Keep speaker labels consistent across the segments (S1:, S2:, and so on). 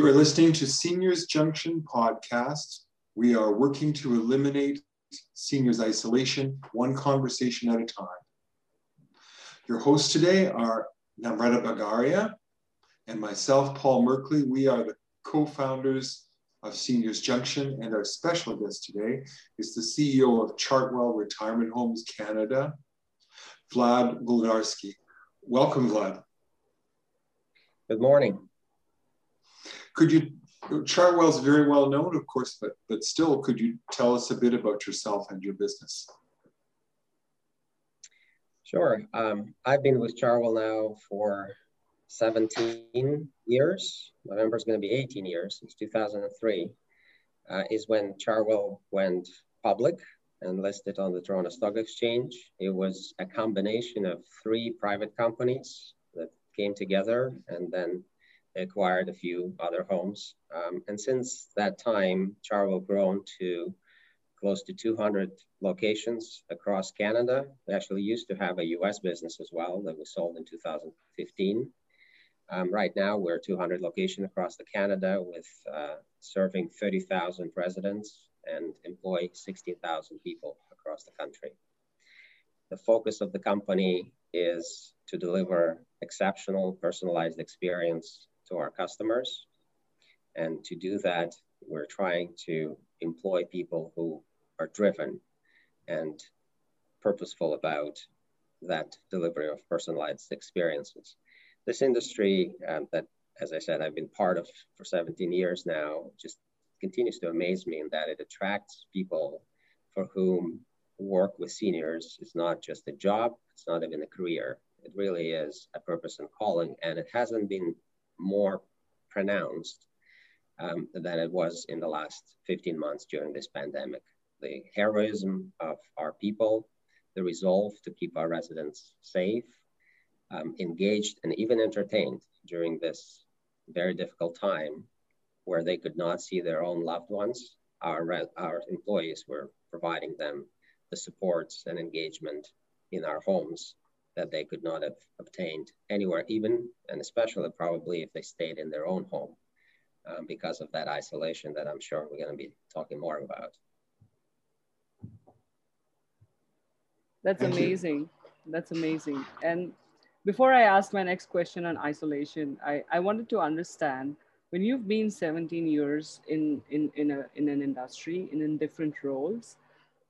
S1: You are listening to Seniors Junction podcast. We are working to eliminate seniors isolation, one conversation at a time. Your hosts today are Namrata Bagaria and myself, Paul Merkley. We are the co-founders of Seniors Junction, and our special guest today is the CEO of Chartwell Retirement Homes Canada, Vlad Volodarski. Welcome, Vlad.
S2: Good morning.
S1: Could you, Chartwell's very well known, of course, but, but still, could you tell us a bit about yourself and your business?
S2: Sure. Um, I've been with Chartwell now for 17 years. November is going to be 18 years since 2003. Uh, is when Chartwell went public and listed on the Toronto Stock Exchange. It was a combination of three private companies that came together and then acquired a few other homes. Um, and since that time, Chartwell grown to close to 200 locations across Canada. We actually used to have a US business as well that was sold in 2015. Um, right now, we're 200 locations across the Canada with uh, serving 30,000 residents and employ 16,000 people across the country. The focus of the company is to deliver exceptional personalized experience to our customers. And to do that, we're trying to employ people who are driven and purposeful about that delivery of personalized experiences. This industry um, that, as I said, I've been part of for 17 years now, just continues to amaze me in that it attracts people for whom work with seniors is not just a job, it's not even a career. It really is a purpose and calling, and it hasn't been more pronounced um, than it was in the last 15 months during this pandemic. The heroism of our people, the resolve to keep our residents safe, um, engaged, and even entertained during this very difficult time where they could not see their own loved ones. Our, our employees were providing them the supports and engagement in our homes that they could not have obtained anywhere, even and especially probably if they stayed in their own home um, because of that isolation that I'm sure we're going to be talking more about.
S3: That's Thank amazing. You. That's amazing. And before I ask my next question on isolation, I, I wanted to understand when you've been 17 years in, in, in, a, in an industry, in, in different roles,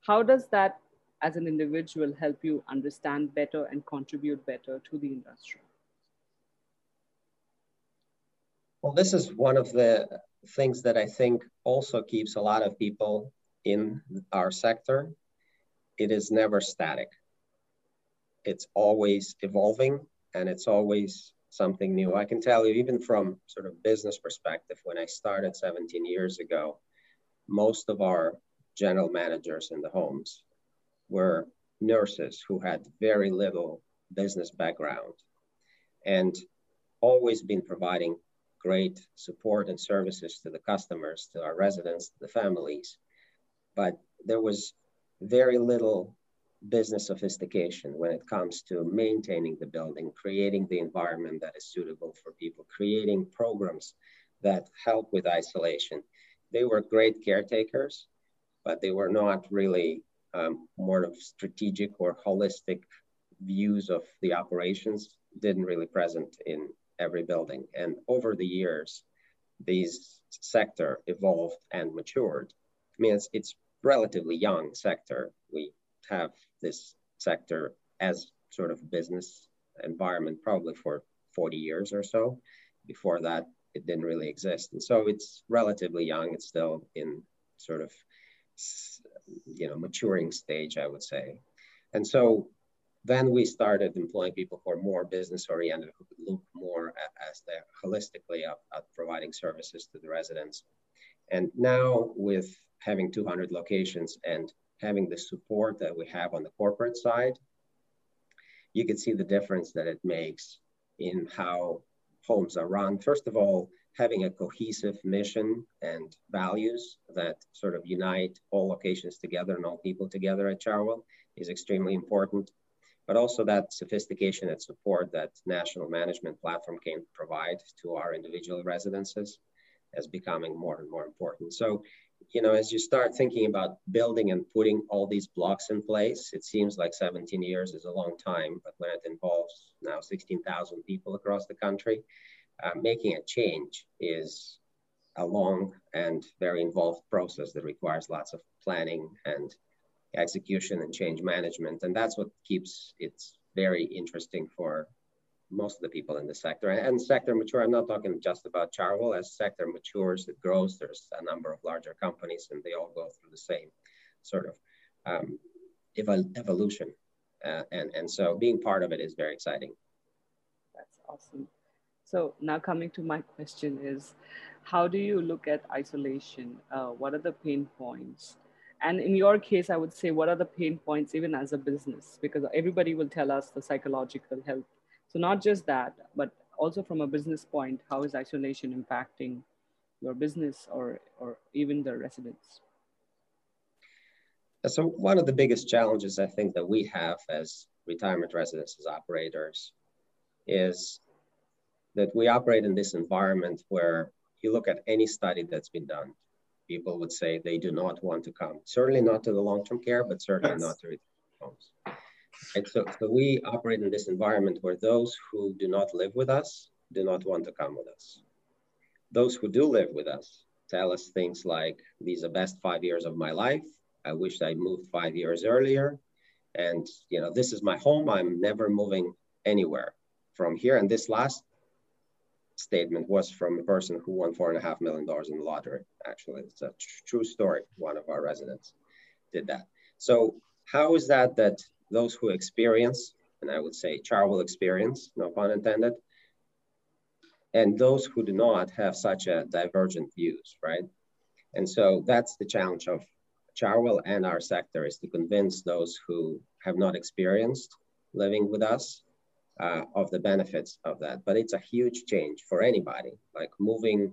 S3: how does that as an individual help you understand better and contribute better to the industry?
S2: Well, this is one of the things that I think also keeps a lot of people in our sector. It is never static. It's always evolving and it's always something new. I can tell you, even from sort of business perspective, when I started 17 years ago, most of our general managers in the homes were nurses who had very little business background and always been providing great support and services to the customers, to our residents, to the families. But there was very little business sophistication when it comes to maintaining the building, creating the environment that is suitable for people, creating programs that help with isolation. They were great caretakers, but they were not really um, more of strategic or holistic views of the operations didn't really present in every building. And over the years, these sector evolved and matured. I mean, it's, it's relatively young sector. We have this sector as sort of business environment probably for 40 years or so. Before that, it didn't really exist. And so it's relatively young. It's still in sort of you know, maturing stage, I would say. And so then we started employing people who are more business oriented, who could look more at, as they're holistically at, at providing services to the residents. And now with having 200 locations and having the support that we have on the corporate side, you can see the difference that it makes in how homes are run. First of all, having a cohesive mission and values that sort of unite all locations together and all people together at Chartwell is extremely important. But also that sophistication and support that national management platform can provide to our individual residences. is becoming more and more important. So, you know, as you start thinking about building and putting all these blocks in place, it seems like 17 years is a long time, but when it involves now 16,000 people across the country, uh, making a change is a long and very involved process that requires lots of planning and execution and change management. And that's what keeps it very interesting for most of the people in the sector. And sector mature, I'm not talking just about Chartwell. As sector matures, it grows. There's a number of larger companies, and they all go through the same sort of um, evol- evolution. Uh, and, and so being part of it is very exciting.
S3: That's awesome. So now coming to my question is, how do you look at isolation? Uh, what are the pain points? And in your case, I would say, what are the pain points even as a business? Because everybody will tell us the psychological health so not just that, but also from a business point, how is isolation impacting your business or, or even the residents?
S2: So one of the biggest challenges I think that we have as retirement residences operators is that we operate in this environment where you look at any study that's been done, people would say they do not want to come. Certainly not to the long-term care, but certainly yes. not to retirement homes. And so, so we operate in this environment where those who do not live with us do not want to come with us. Those who do live with us tell us things like, these are best five years of my life. I wish I moved five years earlier. And you know, this is my home. I'm never moving anywhere from here. And this last statement was from a person who won four and a half million dollars in the lottery. Actually, it's a true story. One of our residents did that. So how is that that those who experience, and I would say Chartwell experience, no pun intended, and those who do not have such a divergent views, right? And so that's the challenge of Chartwell and our sector is to convince those who have not experienced living with us uh, of the benefits of that. But it's a huge change for anybody, like moving,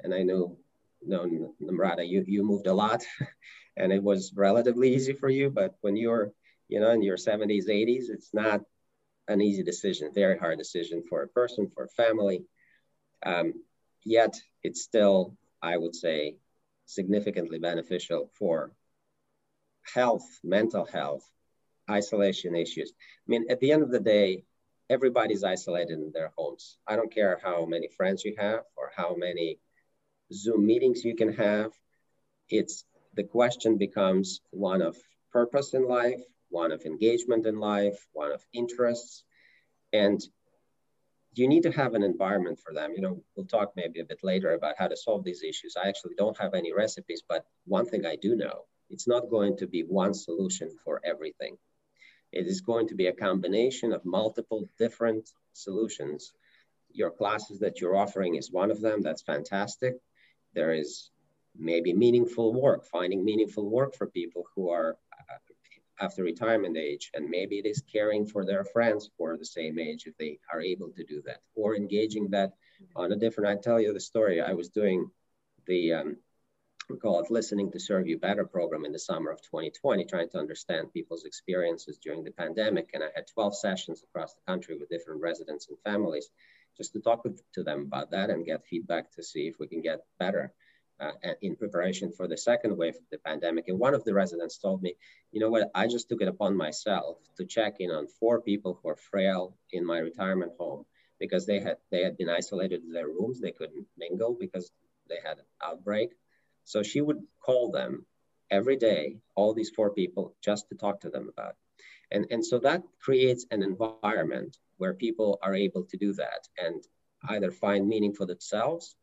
S2: and I know, no, Namrata, you, you moved a lot and it was relatively easy for you, but when you're you know, in your 70s, 80s, it's not an easy decision, very hard decision for a person, for a family. Um, yet it's still, I would say, significantly beneficial for health, mental health, isolation issues. I mean, at the end of the day, everybody's isolated in their homes. I don't care how many friends you have or how many Zoom meetings you can have. It's the question becomes one of purpose in life, one of engagement in life, one of interests. And you need to have an environment for them. You know, we'll talk maybe a bit later about how to solve these issues. I actually don't have any recipes, but one thing I do know, it's not going to be one solution for everything. It is going to be a combination of multiple different solutions. Your classes that you're offering is one of them. That's fantastic. There is maybe meaningful work, finding meaningful work for people who are after retirement age and maybe it is caring for their friends who are the same age if they are able to do that or engaging that on a different i tell you the story i was doing the um, we call it listening to serve you better program in the summer of 2020 trying to understand people's experiences during the pandemic and i had 12 sessions across the country with different residents and families just to talk with, to them about that and get feedback to see if we can get better uh, in preparation for the second wave of the pandemic. And one of the residents told me, you know what, I just took it upon myself to check in on four people who are frail in my retirement home because they had they had been isolated in their rooms. They couldn't mingle because they had an outbreak. So she would call them every day, all these four people, just to talk to them about. And, and so that creates an environment where people are able to do that and either find meaning for themselves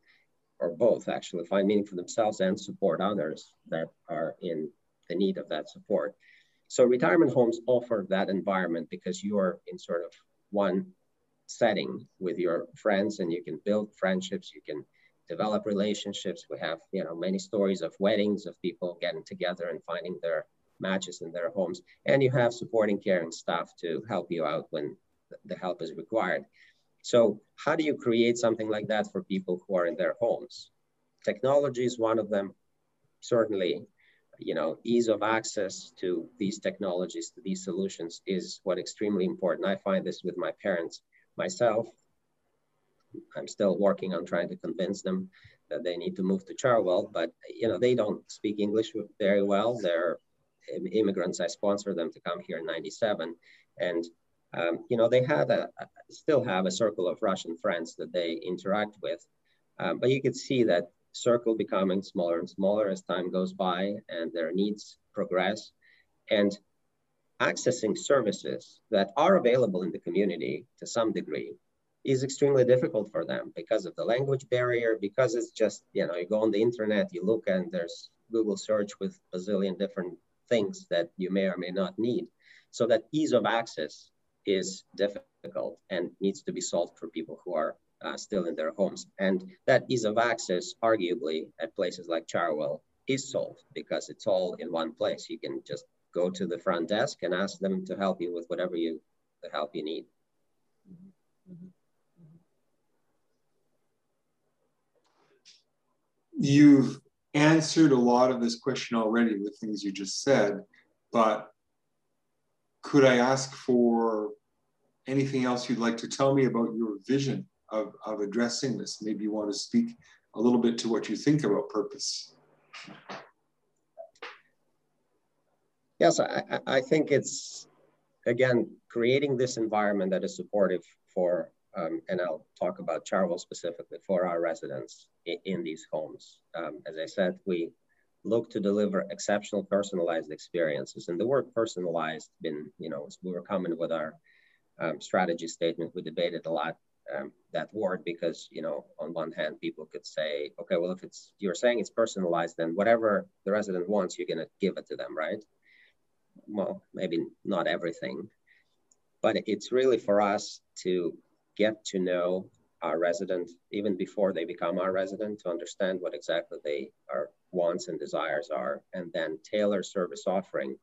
S2: or both actually find meaning for themselves and support others that are in the need of that support. So retirement homes offer that environment because you are in sort of one setting with your friends and you can build friendships, you can develop relationships. We have, you know, many stories of weddings of people getting together and finding their matches in their homes. And you have supporting care and staff to help you out when the help is required. So how do you create something like that for people who are in their homes? Technology is one of them, certainly. You know, ease of access to these technologies, to these solutions is what extremely important. I find this with my parents myself. I'm still working on trying to convince them that they need to move to Chartwell, but you know they don't speak English very well. They're immigrants. I sponsored them to come here in '97, and um, you know they had a still have a circle of Russian friends that they interact with, um, but you could see that circle becoming smaller and smaller as time goes by and their needs progress, and accessing services that are available in the community to some degree is extremely difficult for them because of the language barrier, because it's just, you know, you go on the internet, you look and there's Google search with a zillion different things that you may or may not need. So that ease of access is difficult and needs to be solved for people who are uh, still in their homes. And that ease of access, arguably, at places like Chartwell is solved because it's all in one place. You can just go to the front desk and ask them to help you with whatever you the help you need. Mm-hmm. Mm-hmm.
S1: You've answered a lot of this question already with things you just said, but could I ask for anything else you'd like to tell me about your vision of, of addressing this? Maybe you want to speak a little bit to what you think about purpose.
S2: Yes, I, I think it's, again, creating this environment that is supportive for um, and I'll talk about Chartwell specifically for our residents in, in these homes. Um, as I said, we look to deliver exceptional personalized experiences. And the word personalized been, you know, we were coming with our um, strategy statement, we debated a lot um, that word because, you know, on one hand, people could say, okay, well, if it's, you're saying it's personalized, then whatever the resident wants, you're to give it to them, right? Well, maybe not everything, but it's really for us to get to know our resident even before they become our resident to understand what exactly they are wants and desires are and then tailor service offering.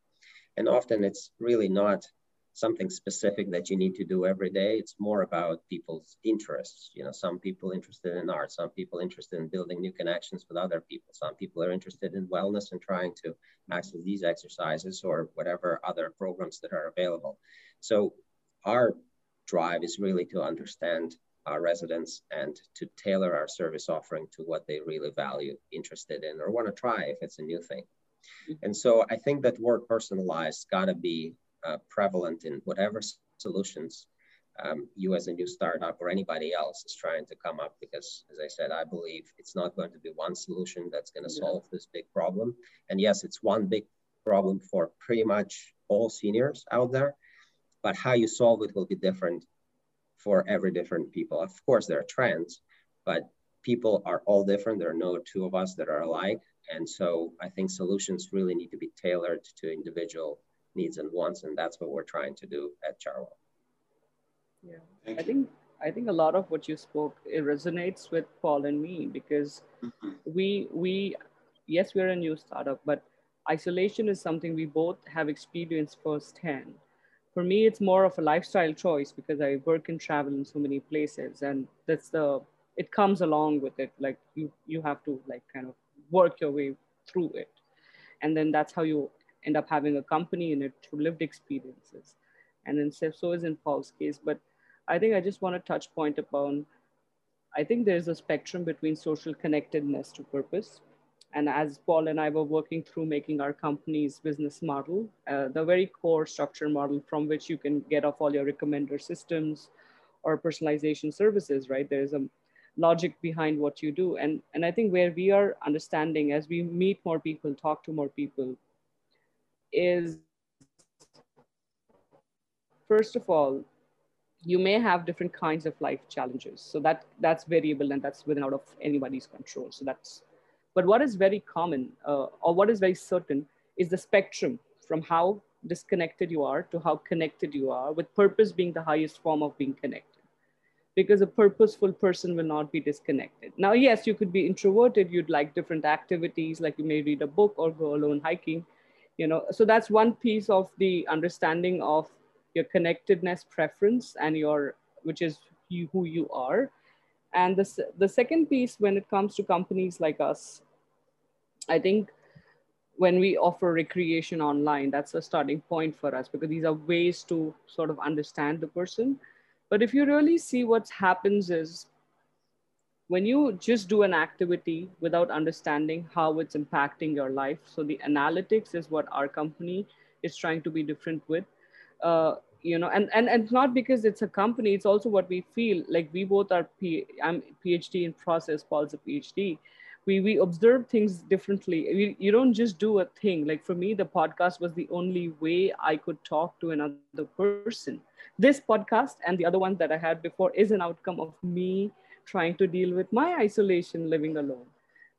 S2: And often it's really not something specific that you need to do every day. It's more about people's interests. You know some people interested in art some people interested in building new connections with other people some people are interested in wellness and trying to access these exercises or whatever other programs that are available. So our drive is really to understand our residents and to tailor our service offering to what they really value, interested in, or want to try if it's a new thing. And so I think that word personalized got to be uh, prevalent in whatever solutions um, you as a new startup or anybody else is trying to come up because as i said i believe it's not going to be one solution that's going to yeah. solve this big problem and yes it's one big problem for pretty much all seniors out there but how you solve it will be different for every different people. Of course, there are trends, but people are all different. There are no two of us that are alike. And so I think solutions really need to be tailored to individual needs and wants. And that's what we're trying to do at Chartwell.
S3: Yeah, I think I think a lot of what you spoke it resonates with Paul and me because mm-hmm. we we yes we're a new startup, but isolation is something we both have experienced firsthand for me it's more of a lifestyle choice because i work and travel in so many places and that's the it comes along with it. Like you you have to like kind of work your way through it. And then that's how you end up having a company in it through lived experiences. And then so is in paul's case but i think i just want to touch point upon i think there's a spectrum between social connectedness to purpose and as Paul and I were working through making our company's business model, uh, the very core structure model from which you can get off all your recommender systems or personalization services, right? There's a logic behind what you do. And, and I think where we are understanding as we meet more people, talk to more people, is first of all, you may have different kinds of life challenges. So that that's variable and that's within out of anybody's control. So that's but what is very common uh, or what is very certain is the spectrum from how disconnected you are to how connected you are, with purpose being the highest form of being connected. Because a purposeful person will not be disconnected. Now, yes, you could be introverted, you'd like different activities, like you may read a book or go alone hiking, you know. So that's one piece of the understanding of your connectedness preference and your, which is you, who you are. And the, the second piece, when it comes to companies like us, I think when we offer recreation online, that's a starting point for us because these are ways to sort of understand the person. But if you really see what happens is when you just do an activity without understanding how it's impacting your life so the analytics is what our company is trying to be different with uh, you know and, and and not because it's a company it's also what we feel like we both are P, i'm phd in process paul's a phd we we observe things differently. We, you don't just do a thing. Like for me the podcast was the only way i could talk to another person. This podcast and the other one that i had before is an outcome of me trying to deal with my isolation living alone.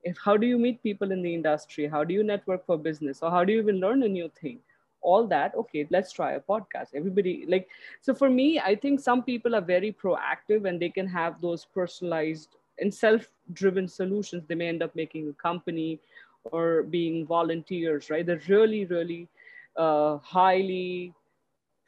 S3: If how do you meet people in the industry? How do you network for business? Or how do you even learn a new thing? All that okay let's try a podcast. Everybody like so for me i think some people are very proactive and they can have those personalized and self-driven solutions they may end up making a company or being volunteers right? They're really really uh, highly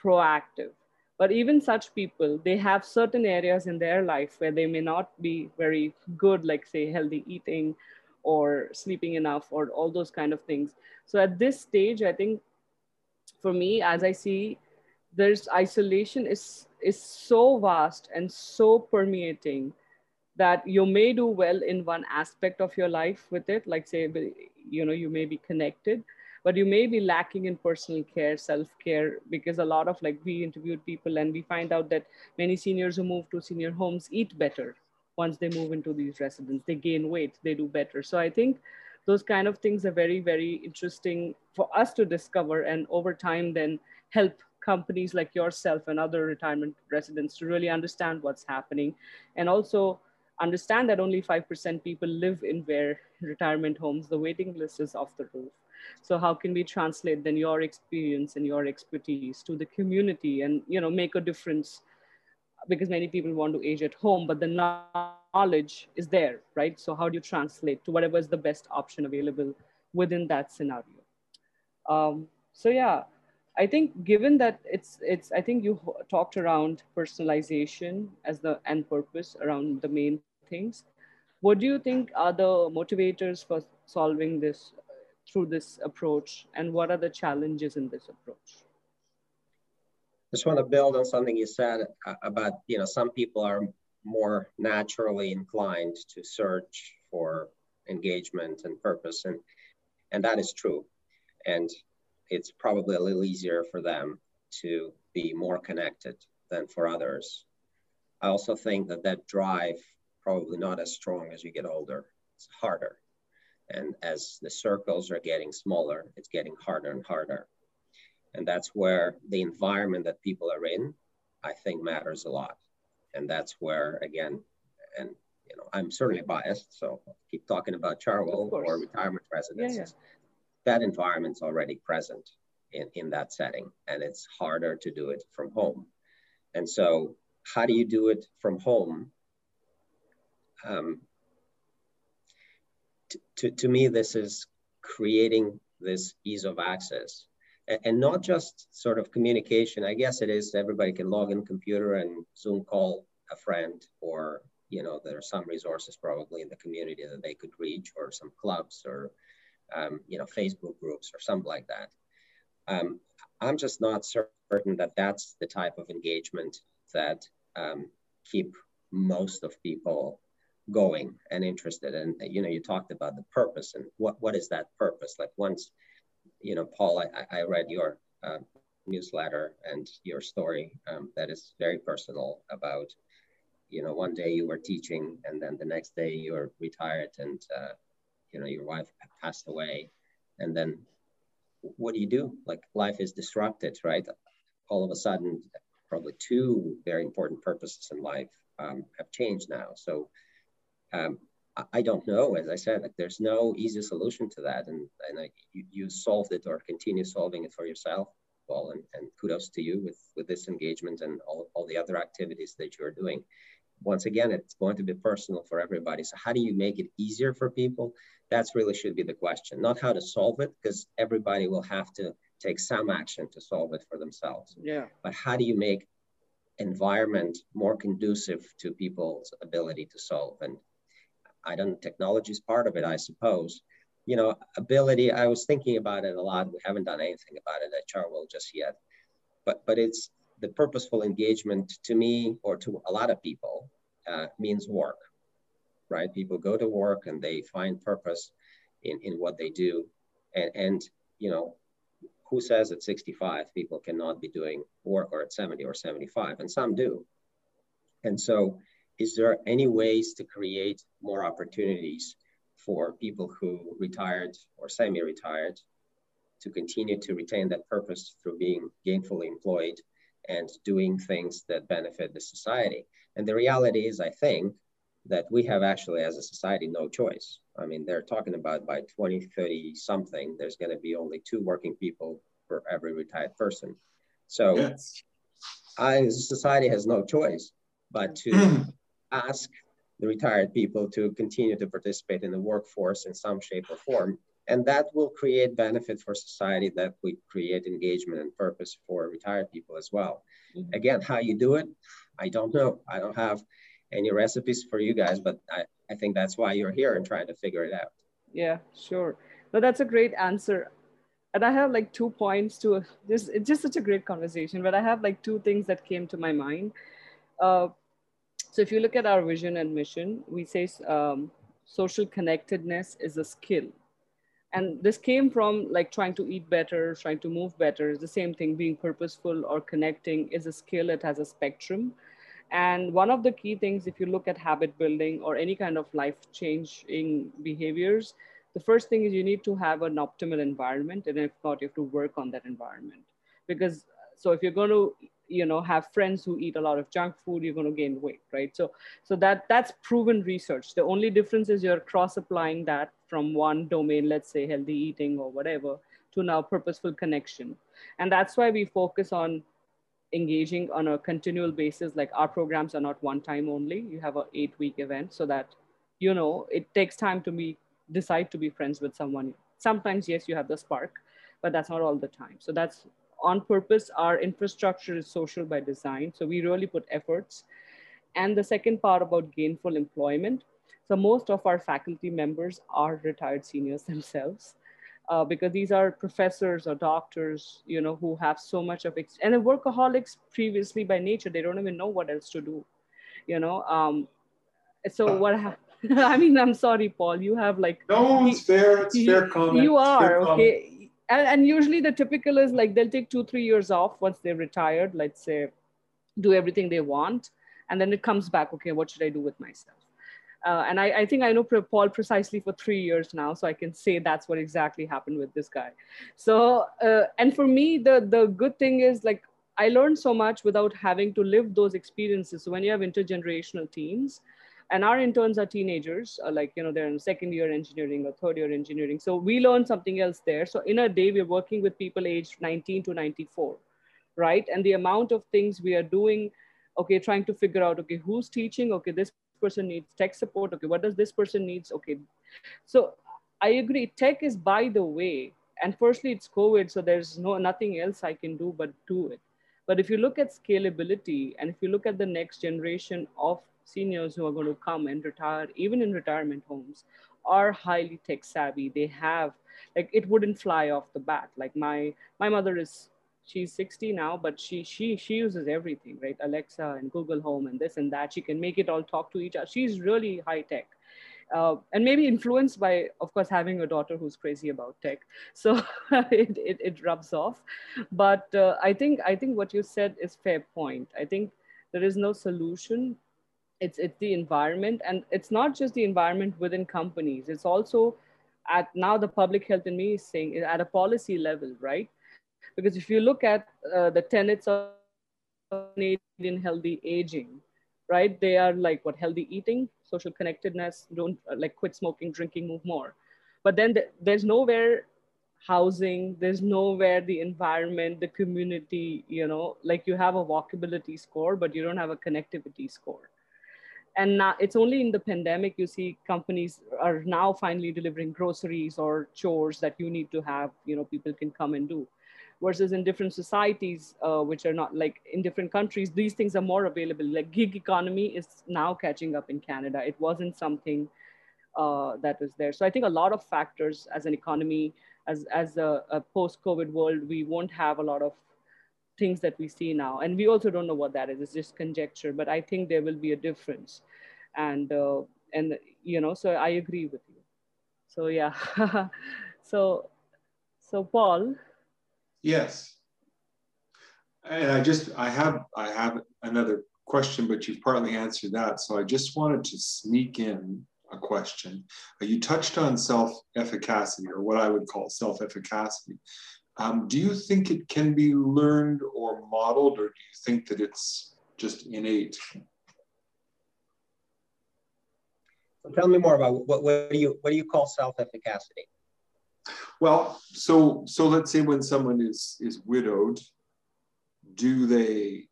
S3: proactive. But even such people they have certain areas in their life where they may not be very good like say healthy eating or sleeping enough or all those kind of things. So at this stage i think for me as i see there's isolation is is so vast and so permeating that you may do well in one aspect of your life with it like say you know you may be connected but you may be lacking in personal care self-care because a lot of like we interviewed people and we find out that many seniors who move to senior homes eat better once they move into these residents. They gain weight they do better. So i think those kind of things are very very interesting for us to discover and over time then help companies like yourself and other retirement residents to really understand what's happening. And also understand that only 5% people live in their retirement homes the waiting list is off the roof so how can we translate then your experience and your expertise to the community and you know make a difference because many people want to age at home but the knowledge is there, right? So how do you translate to whatever is the best option available within that scenario? Um, so yeah, I think given that it's, it's I think you talked around personalization as the end purpose around the main things. What do you think are the motivators for solving this through this approach and what are the challenges in this approach?
S2: just want to build on something you said uh, about you know some people are more naturally inclined to search for engagement and purpose and and that is true and it's probably a little easier for them to be more connected than for others i also think that that drive probably not as strong as you get older. It's harder. And as the circles are getting smaller it's getting harder and harder. And that's where the environment that people are in i think matters a lot. And that's where again and you know i'm certainly biased so I'll keep talking about chartwell or retirement residences yeah, yeah. that environment's already present in, in that setting and it's harder to do it from home. And so how do you do it from home um, to, to, me this is creating this ease of access and not just sort of communication. I guess it is everybody can log in computer and Zoom call a friend, or you know there are some resources probably in the community that they could reach, or some clubs, or um, you know Facebook groups, or something like that. Um, I'm just not certain that that's the type of engagement that um, keep most of people going and interested. And you know, you talked about the purpose and what what is that purpose? Like once you know, Paul, I, I read your uh, newsletter and your story um, that is very personal about, you know, one day you were teaching and then the next day you were retired and, uh, you know, your wife passed away. And then what do you do? Like life is disrupted, right? All of a sudden, probably two very important purposes in life um, have changed now. So um, I don't know. As I said, like, there's no easy solution to that, and and I, you, you solved it or continue solving it for yourself, Paul. And, and kudos to you with with this engagement and all all the other activities that you're doing. Once again, it's going to be personal for everybody. So how do you make it easier for people? That's really should be the question. Not how to solve it, because everybody will have to take some action to solve it for themselves.
S3: Yeah.
S2: But how do you make environment more conducive to people's ability to solve and I don't technology is part of it, I suppose. You know, ability, I was thinking about it a lot. We haven't done anything about it at Chartwell just yet. But but it's the purposeful engagement to me or to a lot of people uh, means work. right? People go to work and they find purpose in, in what they do. And, and, you know, who says at 65 people cannot be doing work or at 70 or 75? And some do. And so, is there any ways to create more opportunities for people who retired or semi retired to continue to retain that purpose through being gainfully employed and doing things that benefit the society? And the reality is, I think, that we have actually, as a society, no choice. I mean, they're talking about by 2030 something, there's going to be only two working people for every retired person. So, yes. I, society has no choice but to ask the retired people to continue to participate in the workforce in some shape or form. And that will create benefit for society, that we create engagement and purpose for retired people as well. Mm-hmm. Again, how you do it, I don't know. I don't have any recipes for you guys, but I, I think that's why you're here and trying to figure it out.
S3: Yeah, sure. But that's a great answer. And I have like two points to this. It's just such a great conversation, but I have like two things that came to my mind. Uh, so if you look at our vision and mission, we say um, social connectedness is a skill. And this came from like trying to eat better, trying to move better. It's the same thing, being purposeful or connecting is a skill. It has a spectrum. And one of the key things, if you look at habit building or any kind of life changing behaviors, the first thing is you need to have an optimal environment. And if not, you have to work on that environment. Because so if you're going to you know have friends who eat a lot of junk food you're going to gain weight right? So so that that's proven research. The only difference is you're cross applying that from one domain let's say healthy eating or whatever to now purposeful connection. And that's why we focus on engaging on a continual basis like our programs are not one time only. You have an eight week event so that you know it takes time to be decide to be friends with someone. Sometimes yes you have the spark but that's not all the time. So that's on purpose our infrastructure is social by design so we really put efforts and the second part about gainful employment so most of our faculty members are retired seniors themselves uh, because these are professors or doctors, you know, who have so much of, ex- and the workaholics previously by nature, they don't even know what else to do, you know. Um, so what ha- I mean, I'm sorry, Paul, you have like.
S1: No, it's fair. It's fair comment.
S3: You are, okay. And, and usually the typical is like they'll take two, three years off once they're retired, let's say, do everything they want. And then it comes back, okay, what should I do with myself? Uh, and I, I, think I know Paul precisely for three years now, so I can say that's what exactly happened with this guy. So, uh, and for me, the the good thing is like I learned so much without having to live those experiences. So when you have intergenerational teams, and our interns are teenagers, uh, like you know they're in second year engineering or third year engineering, so we learn something else there. So in a day, we're working with people aged 19 to 94, right? And the amount of things we are doing okay trying to figure out okay who's teaching? Okay this person needs tech support. Okay what does this person needs? Okay. So i agree tech is by the way. And firstly it's covid so there's no nothing else i can do but do it. But if you look at scalability and if you look at the next generation of seniors who are going to come and retire even in retirement homes are highly tech savvy. They have like it wouldn't fly off the bat. Like my my mother is she's 60 now but she she she uses everything right? Alexa and google home and this and that. She can make it all talk to each other. She's really high tech. Uh, and maybe influenced by of course having a daughter who's crazy about tech. So it, it, it, rubs off. But uh, i think i think what you said is fair point. I think there is no solution it's it's the environment and it's not just the environment within companies. It's also at now the public health in me is saying at a policy level right? Because if you look at uh, the tenets of Canadian healthy aging, right, they are like what healthy eating, social connectedness, don't uh, like quit smoking, drinking, move more. But then th- there's nowhere housing, there's nowhere the environment, the community, you know, like you have a walkability score, but you don't have a connectivity score and now it's only in the pandemic you see companies are now finally delivering groceries or chores that you need to have you know people can come and do versus in different societies, uh, which are not like in different countries, these things are more available. Like gig economy is now catching up in Canada. It wasn't something uh, that was there. So I think a lot of factors as an economy, as, as a, a post-COVID world, we won't have a lot of things that we see now. And we also don't know what that is. It's just conjecture, but I think there will be a difference. And, uh, and you know, so I agree with you. So yeah. so, so Paul.
S1: Yes. And I just, I have, I have another question, but you've partly answered that. So I just wanted to sneak in a question. You touched on self-efficacy, or what I would call self-efficacy. Um, do you think it can be learned or modeled, or do you think that it's just innate?
S2: So tell me more about what, what do you what do you call self-efficacy?
S1: Well, so so let's say when someone is is widowed, do they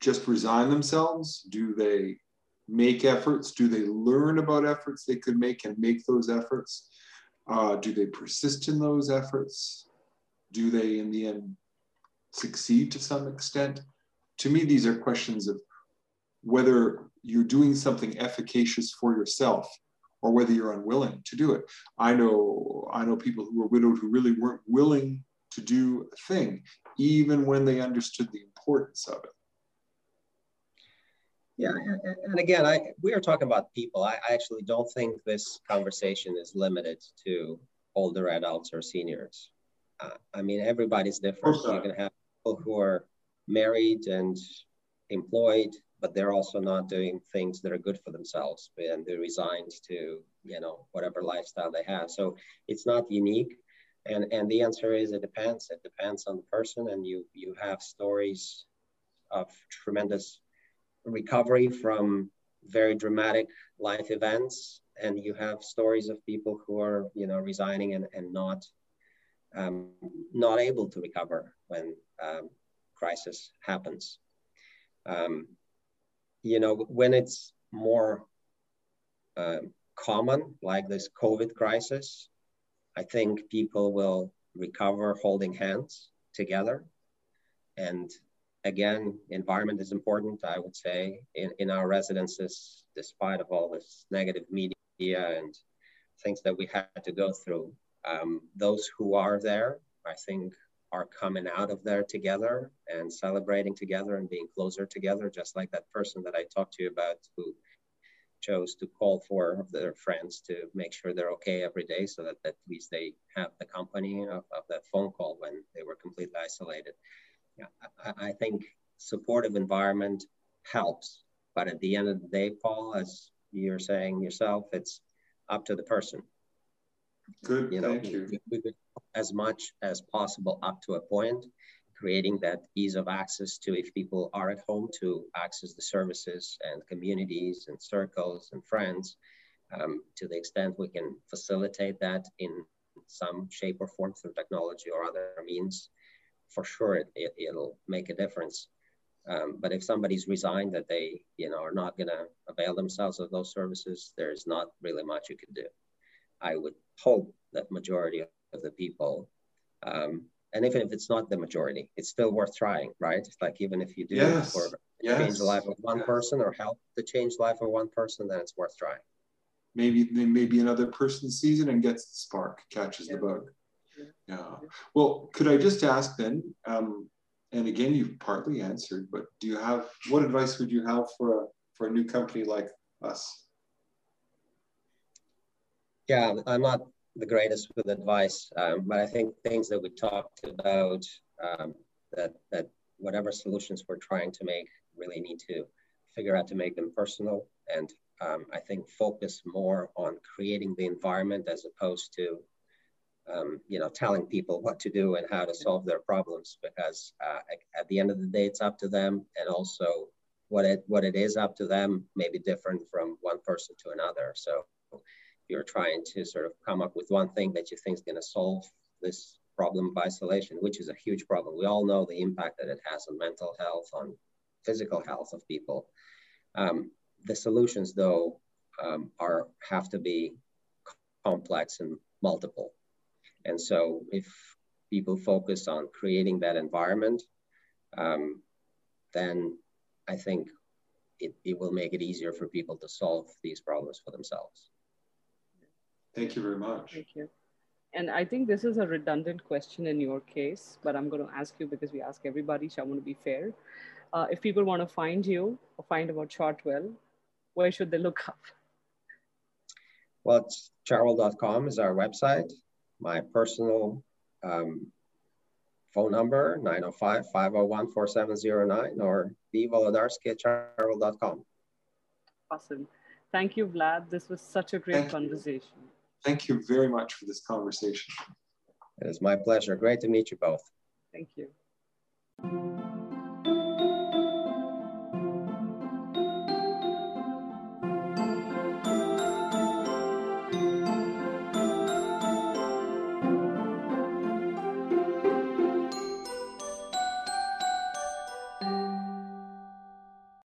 S1: just resign themselves? Do they make efforts? Do they learn about efforts they could make and make those efforts? Uh, do they persist in those efforts? Do they, in the end, succeed to some extent? To me, these are questions of whether you're doing something efficacious for yourself or whether you're unwilling to do it. I know, I know people who were widowed who really weren't willing to do a thing, even when they understood the importance of it.
S2: Yeah, and again, I we are talking about people. I, I actually don't think this conversation is limited to older adults or seniors. Uh, I mean, everybody's different. You can have people who are married and employed, but they're also not doing things that are good for themselves, and they're resigned to you know whatever lifestyle they have. So it's not unique. And and the answer is it depends. It depends on the person, and you you have stories of tremendous recovery from very dramatic life events. And you have stories of people who are you know resigning and, and not um, not able to recover when um, crisis happens. Um, you know when it's more uh, common like this covid crisis i think people will recover holding hands together and again, environment is important, I would say, in, in our residences, despite of all this negative media and things that we had to go through. Um, those who are there, I think, are coming out of there together and celebrating together and being closer together, just like that person that I talked to you about who chose to call for their friends to make sure they're okay every day so that at least they have the company of, of that phone call when they were completely isolated. I, I think supportive environment helps, but at the end of the day, Paul, as you're saying yourself, it's up to the person.
S1: Good, you know, thank you.
S2: as much as possible up to a point, creating that ease of access to if people are at home to access the services and communities and circles and friends. Um, to the extent we can facilitate that in some shape or form through technology or other means, for sure it, it, will make a difference. Um, but if somebody's resigned that they, you know, are not going to avail themselves of those services, there's not really much you can do. I would hope that majority of the people, um, and even if it's not the majority, it's still worth trying, right? Like even if you do yes. for yes. change the life of one yes. person or help to change the life of one person, then it's worth trying.
S1: Maybe maybe another person sees it and gets the spark, catches yeah. the bug. Yeah. Well, could I just ask then, um, and again, you've partly answered, but do you have, what advice would you have for a, for a new company like us?
S2: Yeah, I'm not the greatest with advice, um, but I think things that we talked about, um, that, that whatever solutions we're trying to make really need to figure out to make them personal and um, I think focus more on creating the environment as opposed to um, you know, telling people what to do and how to solve their problems because uh, at the end of the day, it's up to them. And also what it, what it is up to them may be different from one person to another. So you're trying to sort of come up with one thing that you think is going to solve this problem of isolation, which is a huge problem. We all know the impact that it has on mental health, on physical health of people. Um, the solutions, though, um, are have to be complex and multiple. And so if people focus on creating that environment, um, then I think it, it will make it easier for people to solve these problems for themselves.
S1: Thank you very much.
S3: Thank you. And I think this is a redundant question in your case, but I'm going to ask you because we ask everybody, so I want to be fair. Uh, if people want to find you or find about Chartwell, where should they look up?
S2: Well, it's chartwell.com is our website my personal um, phone number, 905-501-4709 or bvolodarski.com.
S3: Awesome. Thank you, Vlad. This was such a great Thank conversation. You.
S1: Thank you very much for this conversation.
S2: It is my pleasure. Great to meet you both.
S3: Thank you.